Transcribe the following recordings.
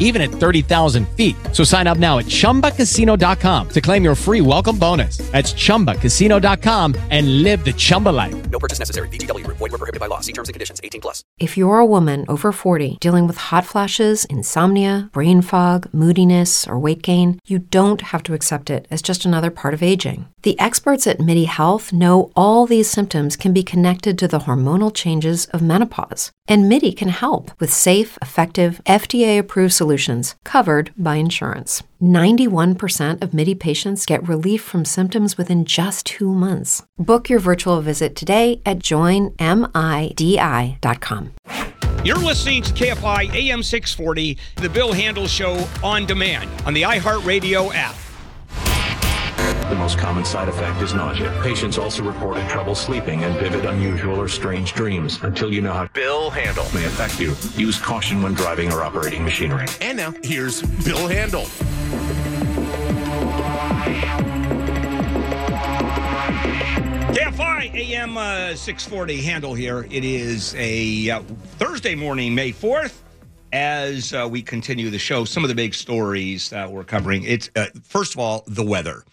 even at 30,000 feet. So sign up now at chumbacasino.com to claim your free welcome bonus. That's chumbacasino.com and live the Chumba life. No purchase necessary. VGW Group. Void were prohibited by law. See terms and conditions. 18 plus. If you're a woman over 40 dealing with hot flashes, insomnia, brain fog, moodiness, or weight gain, you don't have to accept it as just another part of aging. The experts at MIDI Health know all these symptoms can be connected to the hormonal changes of menopause. And MIDI can help with safe, effective, FDA approved solutions covered by insurance. 91% of MIDI patients get relief from symptoms within just two months. Book your virtual visit today at joinmidi.com. You're listening to KFI AM 640, the Bill Handle Show on demand on the iHeartRadio app. The most common side effect is nausea. Patients also reported trouble sleeping and vivid, unusual, or strange dreams. Until you know how Bill Handle. may affect you, use caution when driving or operating machinery. And now here's Bill Handle. KFI AM uh, 640 handle here. It is a uh, Thursday morning, May 4th. As uh, we continue the show, some of the big stories that we're covering. It's uh, first of all the weather.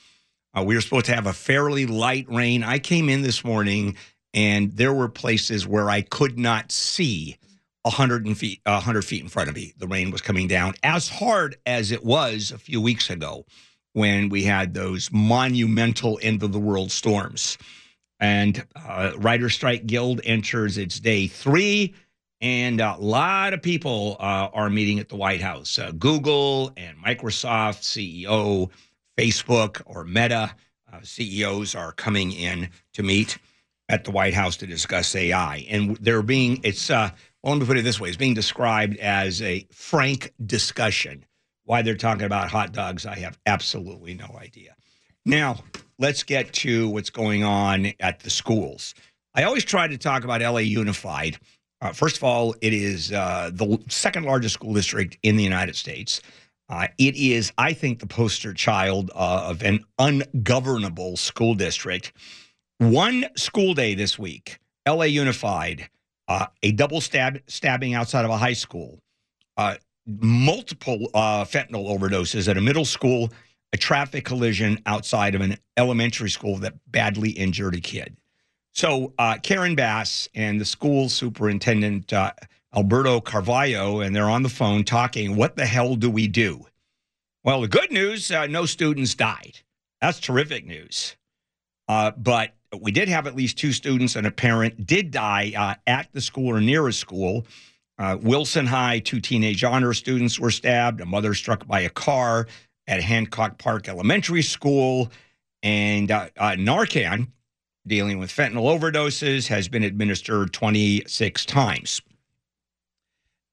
Uh, we were supposed to have a fairly light rain. I came in this morning, and there were places where I could not see 100 feet, 100 feet in front of me. The rain was coming down as hard as it was a few weeks ago when we had those monumental end of the world storms. And uh, Writer Strike Guild enters its day three, and a lot of people uh, are meeting at the White House. Uh, Google and Microsoft CEO, Facebook or Meta uh, CEOs are coming in to meet at the White House to discuss AI. And they're being, it's, uh, well, let me put it this way, it's being described as a frank discussion. Why they're talking about hot dogs, I have absolutely no idea. Now, let's get to what's going on at the schools. I always try to talk about LA Unified. Uh, first of all, it is uh, the second largest school district in the United States. Uh, it is, I think, the poster child uh, of an ungovernable school district. One school day this week, LA Unified, uh, a double stab stabbing outside of a high school, uh, multiple uh, fentanyl overdoses at a middle school, a traffic collision outside of an elementary school that badly injured a kid. So uh, Karen Bass and the school superintendent Alberto Carvalho, and they're on the phone talking. What the hell do we do? Well, the good news: uh, no students died. That's terrific news. Uh, but we did have at least two students and a parent did die uh, at the school or near a school. Uh, Wilson High, two teenage honor students were stabbed. A mother struck by a car at Hancock Park Elementary School, and uh, uh, Narcan, dealing with fentanyl overdoses, has been administered 26 times.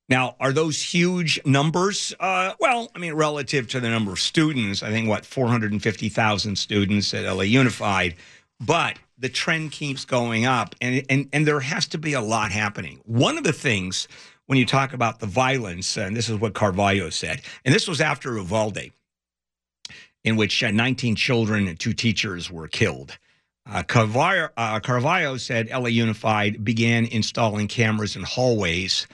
Now, are those huge numbers? Uh, well, I mean, relative to the number of students, I think what 450,000 students at LA Unified, but the trend keeps going up, and and and there has to be a lot happening. One of the things when you talk about the violence, and this is what Carvalho said, and this was after Uvalde, in which uh, 19 children and two teachers were killed. Uh, Carvalho, uh, Carvalho said LA Unified began installing cameras in hallways,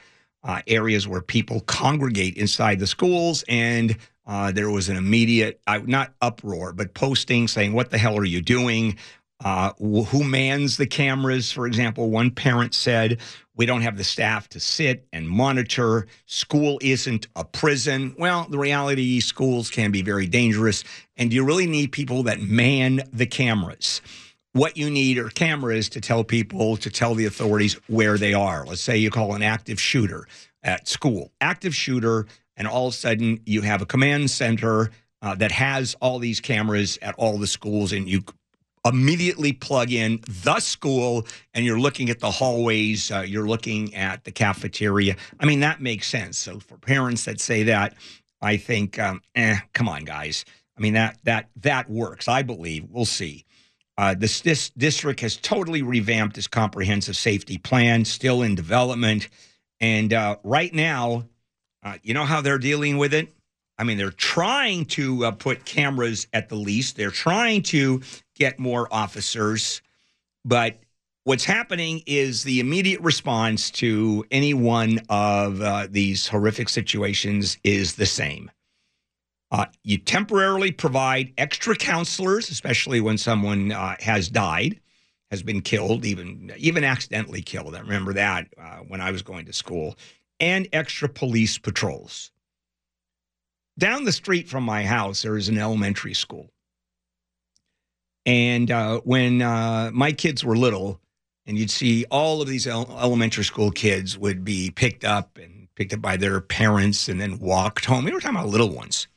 uh, areas where people congregate inside the schools, and uh, there was an immediate, uh, not uproar, but posting saying, What the hell are you doing? Uh, who mans the cameras? For example, one parent said, We don't have the staff to sit and monitor. School isn't a prison. Well, the reality schools can be very dangerous. And do you really need people that man the cameras. What you need are cameras to tell people, to tell the authorities where they are. Let's say you call an active shooter at school, active shooter, and all of a sudden you have a command center uh, that has all these cameras at all the schools, and you immediately plug in the school and you're looking at the hallways, uh, you're looking at the cafeteria. I mean, that makes sense. So for parents that say that, I think, um, eh, come on, guys. I mean, that that that works. I believe. We'll see. Uh, this, this district has totally revamped its comprehensive safety plan, still in development. And uh, right now, uh, you know how they're dealing with it? I mean, they're trying to uh, put cameras at the least, they're trying to get more officers. But what's happening is the immediate response to any one of uh, these horrific situations is the same. Uh, you temporarily provide extra counselors, especially when someone uh, has died, has been killed, even even accidentally killed. I remember that uh, when I was going to school, and extra police patrols. Down the street from my house, there is an elementary school, and uh, when uh, my kids were little, and you'd see all of these el- elementary school kids would be picked up and picked up by their parents and then walked home. We were talking about little ones.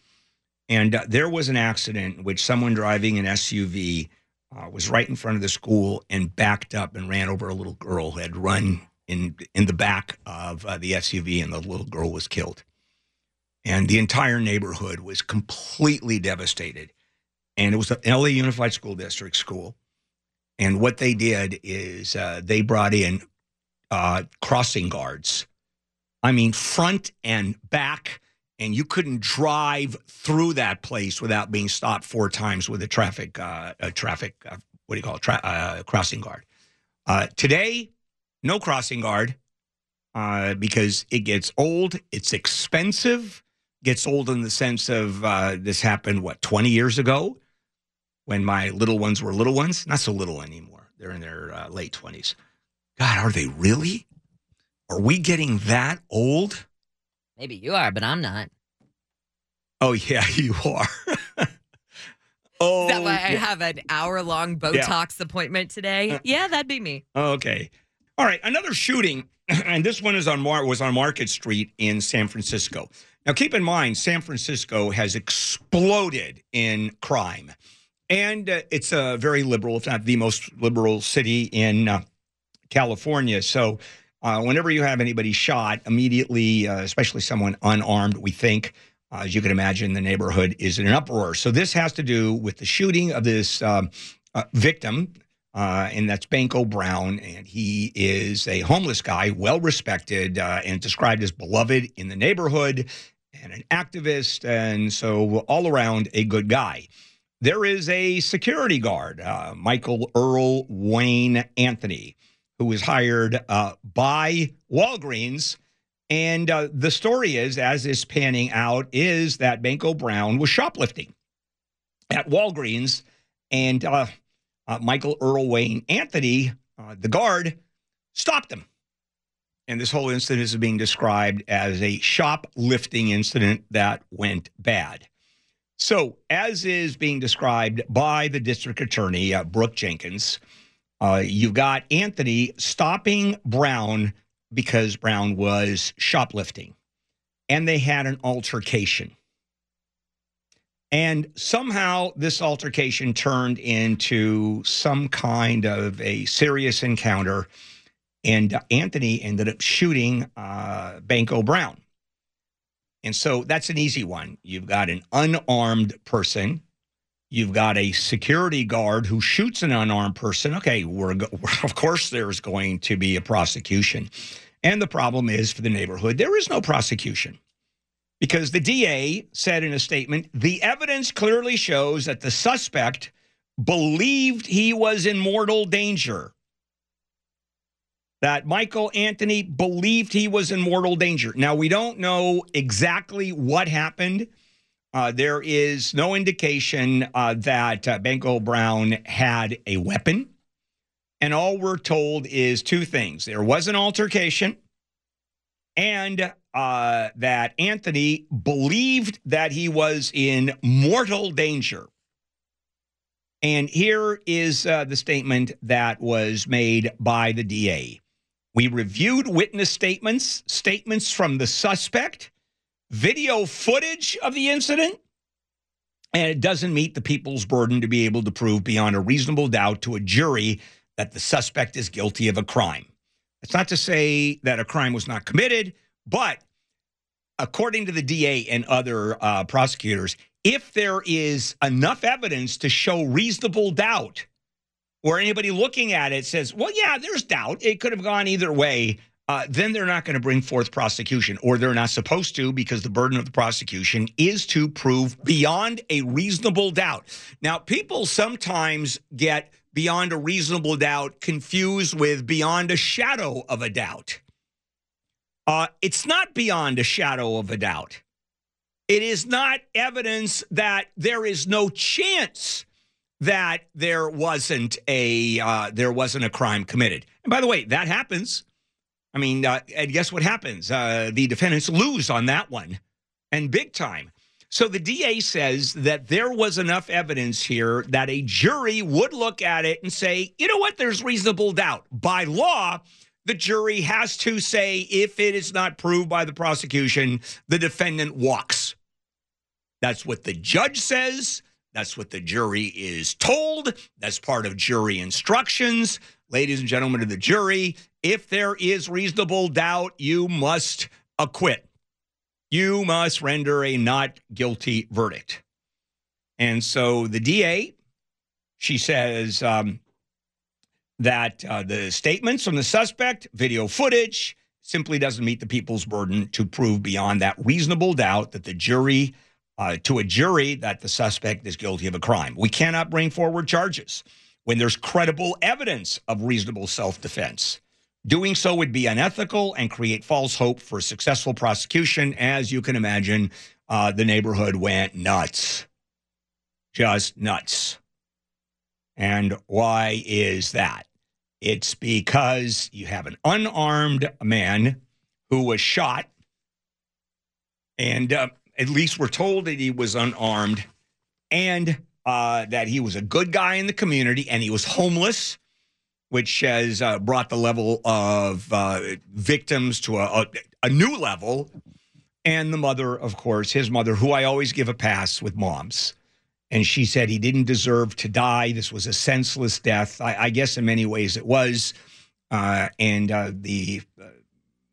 And uh, there was an accident in which someone driving an SUV uh, was right in front of the school and backed up and ran over a little girl who had run in in the back of uh, the SUV, and the little girl was killed. And the entire neighborhood was completely devastated. And it was an LA Unified School District school. And what they did is uh, they brought in uh, crossing guards. I mean, front and back and you couldn't drive through that place without being stopped four times with a traffic uh, a traffic uh, what do you call it Tra- uh, crossing guard. Uh, today, no crossing guard uh, because it gets old. It's expensive. Gets old in the sense of uh, this happened what twenty years ago when my little ones were little ones. Not so little anymore. They're in their late twenties. God, are they really? Are we getting that old? Maybe you are, but I'm not. Oh yeah, you are. oh, Is that why I yeah. have an hour long Botox appointment today? Uh, yeah, that'd be me. Okay. All right. Another shooting, and this one is on Mar- was on Market Street in San Francisco. Now, keep in mind, San Francisco has exploded in crime, and uh, it's a very liberal, if not the most liberal city in uh, California. So, uh, whenever you have anybody shot, immediately, uh, especially someone unarmed, we think, uh, as you can imagine, the neighborhood is in an uproar. So, this has to do with the shooting of this um, uh, victim, uh, and that's Banko Brown. And he is a homeless guy, well respected, uh, and described as beloved in the neighborhood, and an activist, and so all around a good guy. There is a security guard, uh, Michael Earl Wayne Anthony, who was hired uh, by Walgreens. And uh, the story is, as is panning out, is that Banko Brown was shoplifting at Walgreens, and uh, uh, Michael Earl Wayne Anthony, uh, the guard, stopped him. And this whole incident is being described as a shoplifting incident that went bad. So, as is being described by the district attorney, uh, Brooke Jenkins, uh, you've got Anthony stopping Brown because Brown was shoplifting, and they had an altercation. And somehow this altercation turned into some kind of a serious encounter. And Anthony ended up shooting uh, Banko Brown. And so that's an easy one. You've got an unarmed person. You've got a security guard who shoots an unarmed person. Okay, we're, of course there's going to be a prosecution. And the problem is for the neighborhood, there is no prosecution because the DA said in a statement the evidence clearly shows that the suspect believed he was in mortal danger. That Michael Anthony believed he was in mortal danger. Now, we don't know exactly what happened. Uh, there is no indication uh, that uh, Banko Brown had a weapon. And all we're told is two things there was an altercation, and uh, that Anthony believed that he was in mortal danger. And here is uh, the statement that was made by the DA. We reviewed witness statements, statements from the suspect, video footage of the incident, and it doesn't meet the people's burden to be able to prove beyond a reasonable doubt to a jury that the suspect is guilty of a crime. It's not to say that a crime was not committed, but according to the DA and other uh, prosecutors, if there is enough evidence to show reasonable doubt or anybody looking at it says, well, yeah, there's doubt. It could have gone either way. Uh, then they're not going to bring forth prosecution, or they're not supposed to, because the burden of the prosecution is to prove beyond a reasonable doubt. Now, people sometimes get beyond a reasonable doubt confused with beyond a shadow of a doubt. Uh, it's not beyond a shadow of a doubt. It is not evidence that there is no chance that there wasn't a uh, there wasn't a crime committed. And by the way, that happens. I mean, uh, and guess what happens? Uh, the defendants lose on that one, and big time. So the DA says that there was enough evidence here that a jury would look at it and say, you know what? There's reasonable doubt. By law, the jury has to say if it is not proved by the prosecution, the defendant walks. That's what the judge says. That's what the jury is told. That's part of jury instructions. Ladies and gentlemen of the jury, if there is reasonable doubt, you must acquit. You must render a not guilty verdict. And so the DA, she says um, that uh, the statements from the suspect, video footage, simply doesn't meet the people's burden to prove beyond that reasonable doubt that the jury uh, to a jury that the suspect is guilty of a crime. We cannot bring forward charges when there's credible evidence of reasonable self defense. Doing so would be unethical and create false hope for successful prosecution. As you can imagine, uh, the neighborhood went nuts. Just nuts. And why is that? It's because you have an unarmed man who was shot and uh, at least we're told that he was unarmed and uh, that he was a good guy in the community and he was homeless, which has uh, brought the level of uh, victims to a, a, a new level. And the mother, of course, his mother, who I always give a pass with moms. And she said he didn't deserve to die. This was a senseless death. I, I guess in many ways it was. Uh, and uh, the uh,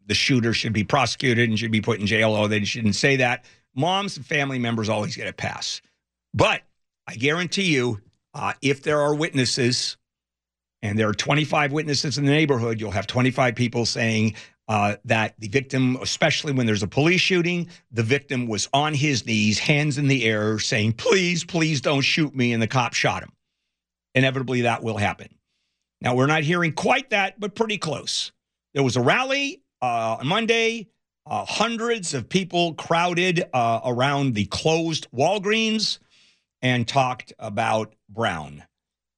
the shooter should be prosecuted and should be put in jail. Oh, they shouldn't say that moms and family members always get a pass. But I guarantee you, uh, if there are witnesses, and there are 25 witnesses in the neighborhood, you'll have 25 people saying uh, that the victim, especially when there's a police shooting, the victim was on his knees, hands in the air, saying, Please, please don't shoot me. And the cop shot him. Inevitably, that will happen. Now, we're not hearing quite that, but pretty close. There was a rally uh, on Monday. Uh, hundreds of people crowded uh, around the closed Walgreens and talked about Brown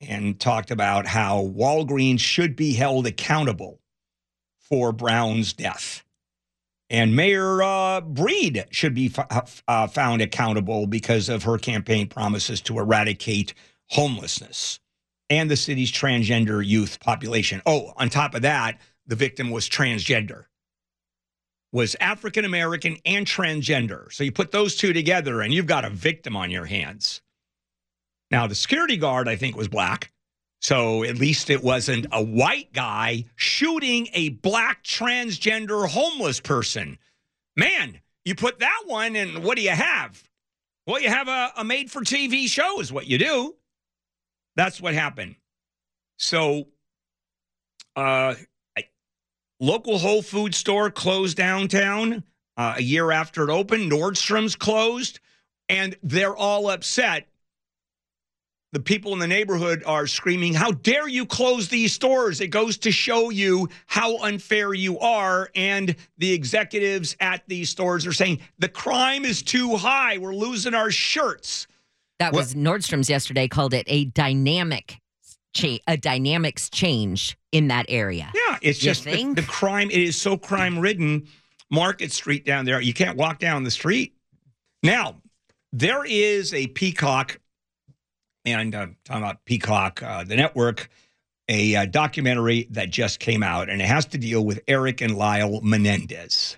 and talked about how Walgreens should be held accountable for Brown's death. And Mayor uh, Breed should be uh, found accountable because of her campaign promises to eradicate homelessness and the city's transgender youth population. Oh, on top of that, the victim was transgender was African American and transgender. So you put those two together and you've got a victim on your hands. Now, the security guard, I think, was black. So at least it wasn't a white guy shooting a black transgender homeless person. Man, you put that one and what do you have? Well, you have a, a made for TV show, is what you do. That's what happened. So, uh, Local Whole Food store closed downtown uh, a year after it opened. Nordstrom's closed, and they're all upset. The people in the neighborhood are screaming, How dare you close these stores? It goes to show you how unfair you are. And the executives at these stores are saying, The crime is too high. We're losing our shirts. That was Nordstrom's yesterday, called it a dynamic cha- a dynamics change in that area. Yeah, it's just the, the crime. It is so crime ridden. Market Street down there, you can't walk down the street. Now, there is a Peacock, and uh, talking about Peacock, uh, the network, a uh, documentary that just came out, and it has to deal with Eric and Lyle Menendez.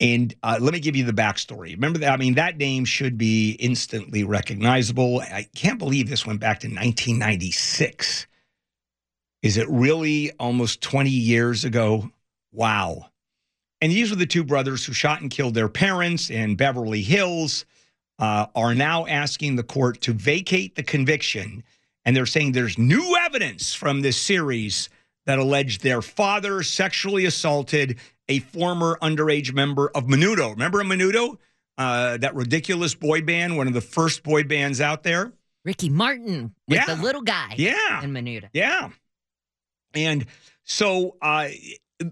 And uh, let me give you the backstory. Remember that? I mean, that name should be instantly recognizable. I can't believe this went back to 1996. Is it really almost 20 years ago? Wow. And these were the two brothers who shot and killed their parents in Beverly Hills, uh, are now asking the court to vacate the conviction And they're saying there's new evidence from this series that alleged their father sexually assaulted a former underage member of Menudo. Remember Menudo? Uh, that ridiculous boy band, one of the first boy bands out there. Ricky Martin with Yeah. the little guy. Yeah. In Menudo. Yeah. And so uh,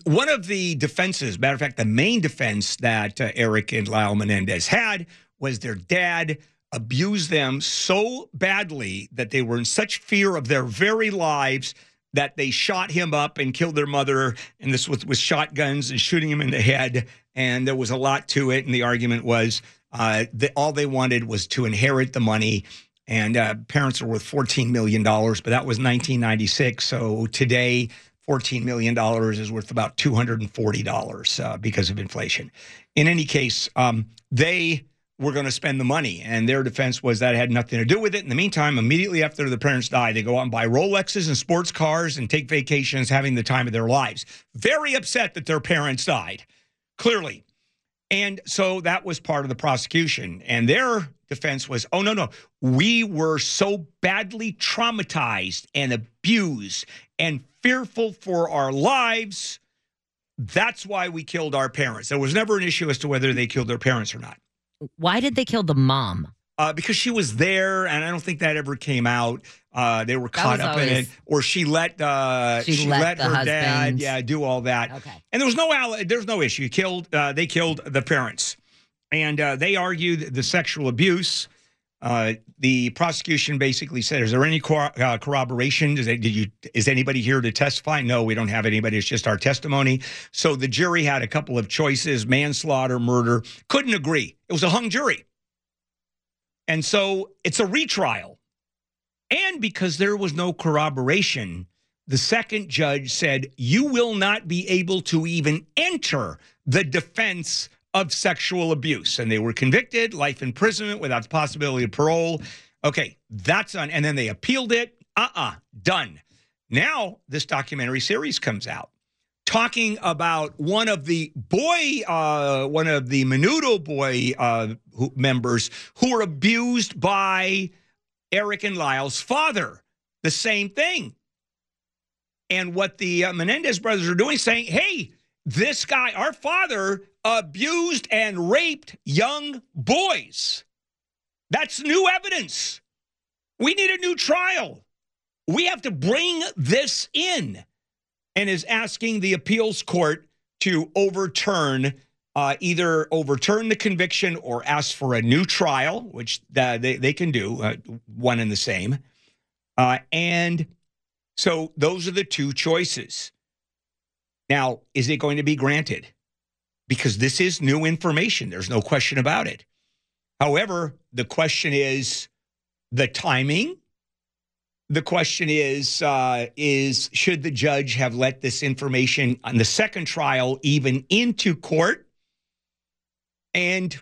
one of the defenses, matter of fact, the main defense that uh, Eric and Lyle Menendez had was their dad abused them so badly that they were in such fear of their very lives that they shot him up and killed their mother. And this was with shotguns and shooting him in the head. And there was a lot to it. And the argument was uh, that all they wanted was to inherit the money. And uh, parents are worth $14 million, but that was 1996. So today, $14 million is worth about $240 uh, because of inflation. In any case, um, they were going to spend the money, and their defense was that had nothing to do with it. In the meantime, immediately after the parents die, they go out and buy Rolexes and sports cars and take vacations, having the time of their lives. Very upset that their parents died, clearly. And so that was part of the prosecution. And their defense was oh, no, no. We were so badly traumatized and abused and fearful for our lives. That's why we killed our parents. There was never an issue as to whether they killed their parents or not. Why did they kill the mom? Uh, because she was there, and I don't think that ever came out. Uh, they were caught up in it, or she let uh, She let the her dad, yeah, do all that. Okay. And there was no there's no issue. Killed uh, they killed the parents, and uh, they argued the sexual abuse. Uh, the prosecution basically said, "Is there any cor- uh, corroboration? Is you is anybody here to testify? No, we don't have anybody. It's just our testimony." So the jury had a couple of choices: manslaughter, murder. Couldn't agree. It was a hung jury, and so it's a retrial. And because there was no corroboration, the second judge said, You will not be able to even enter the defense of sexual abuse. And they were convicted, life imprisonment without the possibility of parole. Okay, that's on. And then they appealed it. Uh uh done. Now, this documentary series comes out talking about one of the boy, uh, one of the Menudo boy uh, who, members who were abused by Eric and Lyle's father. The same thing. And what the uh, Menendez brothers are doing, saying, hey, this guy, our father, abused and raped young boys. That's new evidence. We need a new trial. We have to bring this in. And is asking the appeals court to overturn, uh, either overturn the conviction or ask for a new trial, which uh, they, they can do, uh, one and the same. Uh, and so those are the two choices. Now, is it going to be granted? Because this is new information. There's no question about it. However, the question is the timing. The question is uh, is should the judge have let this information on the second trial even into court? And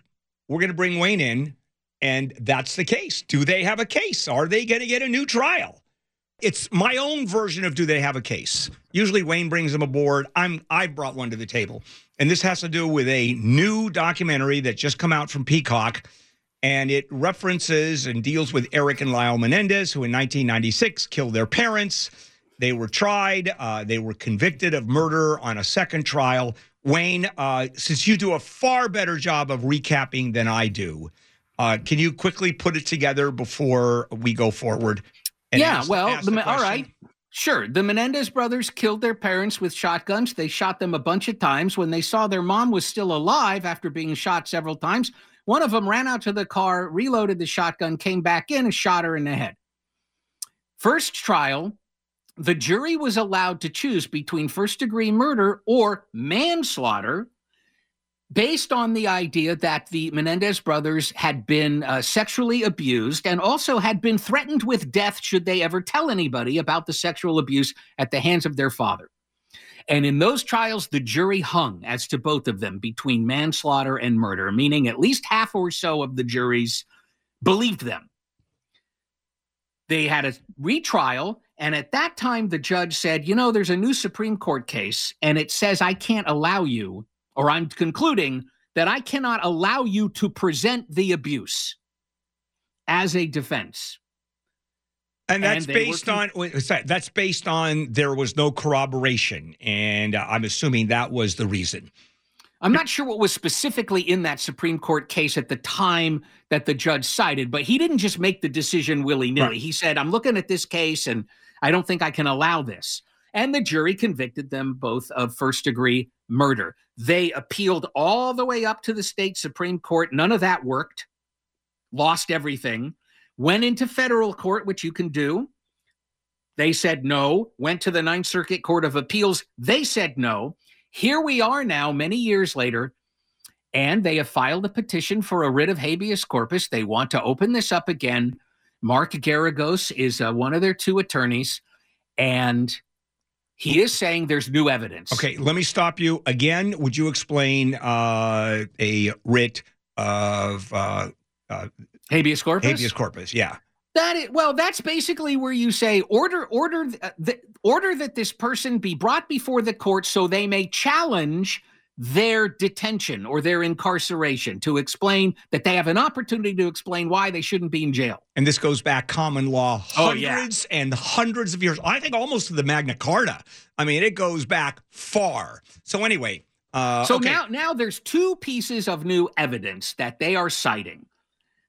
we're going to bring Wayne in, and that's the case. Do they have a case? Are they going to get a new trial? It's my own version of do they have a case? Usually Wayne brings them aboard. I'm I brought one to the table. And this has to do with a new documentary that just come out from Peacock and it references and deals with Eric and Lyle Menendez who in 1996 killed their parents. They were tried, uh, they were convicted of murder on a second trial. Wayne, uh, since you do a far better job of recapping than I do, uh, can you quickly put it together before we go forward? And yeah, well, the, all right. Sure. The Menendez brothers killed their parents with shotguns. They shot them a bunch of times. When they saw their mom was still alive after being shot several times, one of them ran out to the car, reloaded the shotgun, came back in, and shot her in the head. First trial, the jury was allowed to choose between first degree murder or manslaughter based on the idea that the Menendez brothers had been uh, sexually abused and also had been threatened with death should they ever tell anybody about the sexual abuse at the hands of their father. And in those trials, the jury hung as to both of them between manslaughter and murder, meaning at least half or so of the juries believed them. They had a retrial. And at that time, the judge said, You know, there's a new Supreme Court case, and it says I can't allow you, or I'm concluding that I cannot allow you to present the abuse as a defense. And that's were based con- on wait, what's that? that's based on there was no corroboration, and uh, I'm assuming that was the reason. I'm not sure what was specifically in that Supreme Court case at the time that the judge cited, but he didn't just make the decision willy nilly. Right. He said, I'm looking at this case and I don't think I can allow this. And the jury convicted them both of first degree murder. They appealed all the way up to the state Supreme Court. None of that worked, lost everything, went into federal court, which you can do. They said no, went to the Ninth Circuit Court of Appeals. They said no. Here we are now, many years later, and they have filed a petition for a writ of habeas corpus. They want to open this up again. Mark Geragos is uh, one of their two attorneys, and he is saying there's new evidence. Okay, let me stop you again. Would you explain uh, a writ of uh, uh, habeas corpus. habeas corpus? Yeah. That is, well, that's basically where you say order order uh, the, order that this person be brought before the court so they may challenge their detention or their incarceration to explain that they have an opportunity to explain why they shouldn't be in jail. And this goes back common law Oh, yeah. hundreds and hundreds of years. I think almost to the Magna Carta. I mean, it goes back far. So anyway, uh, So okay. now now there's two pieces of new evidence that they are citing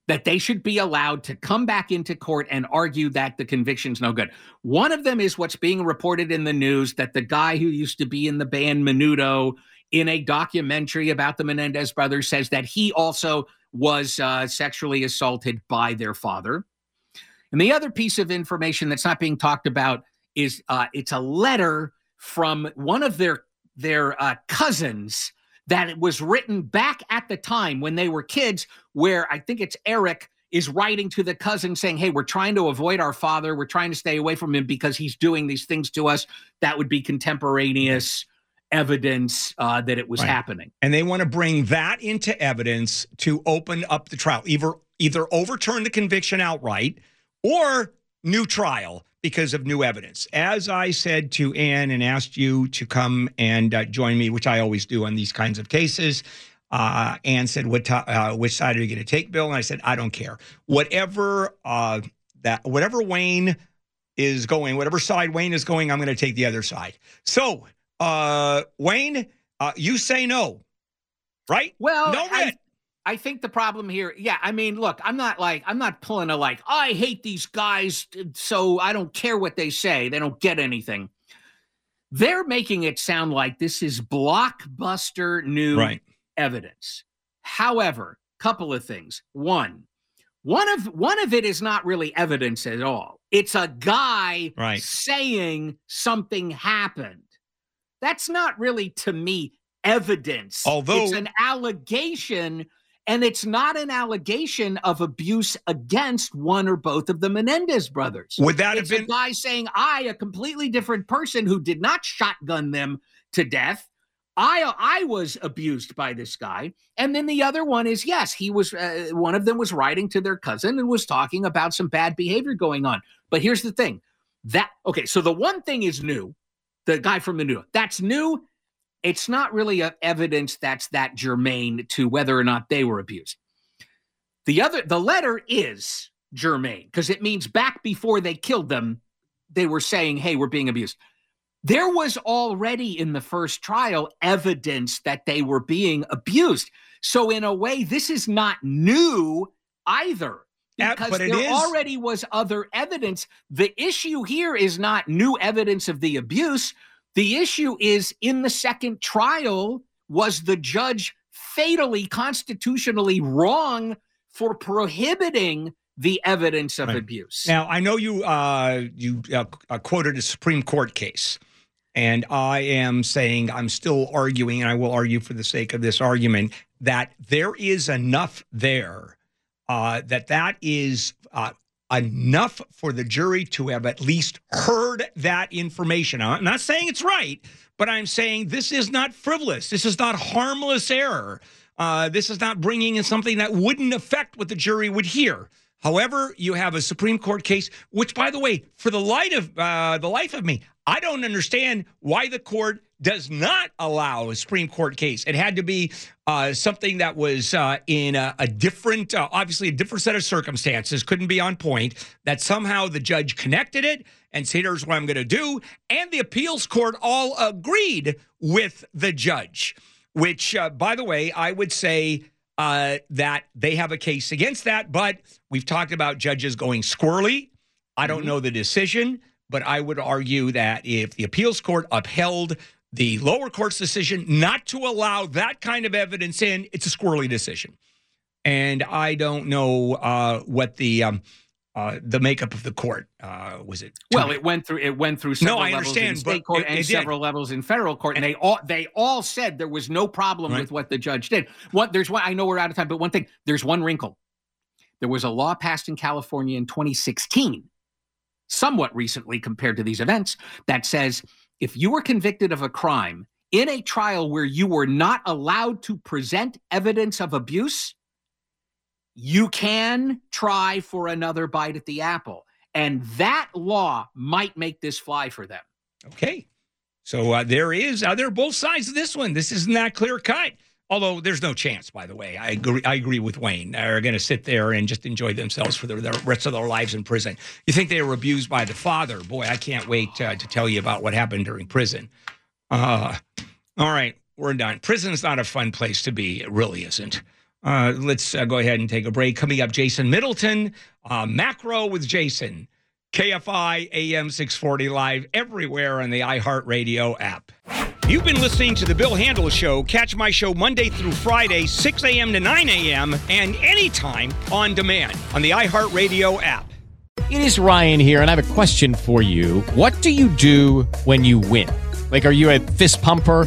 that they should be allowed to come back into court and argue that the conviction's no good. One of them is what's being reported in the news that the guy who used to be in the band Menudo in a documentary about the Menendez brothers says that he also was uh, sexually assaulted by their father. And the other piece of information that's not being talked about is uh, it's a letter from one of their their uh, cousins that it was written back at the time when they were kids, where I think it's Eric is writing to the cousin saying, Hey, we're trying to avoid our father. We're trying to stay away from him because he's doing these things to us. That would be contemporaneous evidence uh, that it was Right. happening. and they want to bring that into evidence to open up the trial, either either overturn the conviction outright or new trial because of new evidence. As I said to Ann and asked you to come and uh, join me, which I always do on these kinds of cases. Uh, Ann said, "What uh, which side are you going to take, Bill?" And I said, "I don't care. Whatever uh, that whatever Wayne is going, whatever side Wayne is going, I'm going to take the other side." So, uh, Wayne, uh, you say no, right? Well, no I. I think the problem here, yeah, I mean, look, I'm not like, I'm not pulling a like, I hate these guys, so I don't care what they say. They don't get anything. They're making it sound like this is blockbuster new Right. evidence. However, couple of things. One, one of one of it is not really evidence at all. It's a guy Right. saying something happened. That's not really to me evidence. Although- it's an allegation and it's not an allegation of abuse against one or both of the Menendez brothers. Would that have been a guy saying, I, a completely different person who did not shotgun them to death. I I was abused by this guy, and then the other one is yes, he was. Uh, one of them was writing to their cousin and was talking about some bad behavior going on. But here's the thing: that okay, so the one thing is new. The guy from the new that's new. It's not really evidence that's that germane to whether or not they were abused. The other, the letter is germane because it means back before they killed them, they were saying, "Hey, we're being abused." There was already in the first trial evidence that they were being abused. So, in a way, this is not new either. Because there is- already was other evidence. The issue here is not new evidence of the abuse. The issue is in the second trial, was the judge fatally constitutionally wrong for prohibiting the evidence of Right. abuse? Now, I know you uh, you uh, uh, quoted a Supreme Court case, and I am saying I'm still arguing, and I will argue for the sake of this argument that there is enough there uh, that that is uh, enough for the jury to have at least heard that information. I'm not saying it's right, but I'm saying this is not frivolous. This is not harmless error. Uh, this is not bringing in something that wouldn't affect what the jury would hear. However, you have a Supreme Court case, which, by the way, for the light of uh, the life of me, I don't understand why the court does not allow a Supreme Court case. It had to be uh, something that was uh, in a, a different, uh, obviously a different set of circumstances, couldn't be on point. That somehow the judge connected it and said, "Here's what I'm going to do," and the appeals court all agreed with the judge. Which, uh, by the way, I would say uh, that they have a case against that. But we've talked about judges going squirrely. I don't know the decision, but I would argue that if the appeals court upheld the lower court's decision not to allow that kind of evidence in, it's a squirrely decision. And I don't know uh, what the um, uh, the makeup of the court uh, was. It Well, it went through it went through several No, I levels understand, in state court it- and it several levels in federal court, and they all they all said there was no problem Right. with what the judge did. What there's one I know we're out of time, but one thing there's one wrinkle. There was a law passed in California in 2016, somewhat recently compared to these events, that says if you were convicted of a crime in a trial where you were not allowed to present evidence of abuse, you can try for another bite at the apple. And that law might make this fly for them. Okay. So uh, there is, uh, there are both sides of this one. This isn't that clear cut. Although there's no chance, by the way. I agree, I agree with Wayne. They're going to sit there and just enjoy themselves for the, the rest of their lives in prison. You think they were abused by the father? Boy, I can't wait uh, to tell you about what happened during prison. Uh, all right, we're done. Prison's not a fun place to be. It really isn't. Uh, let's uh, go ahead and take a break. Coming up, Jason Middleton, uh, Macro with Jason. KFI AM 640 live everywhere on the iHeartRadio app. You've been listening to The Bill Handle Show. Catch my show Monday through Friday, 6 a.m. to 9 a.m., and anytime on demand on the iHeartRadio app. It is Ryan here, and I have a question for you. What do you do when you win? Like, are you a fist pumper?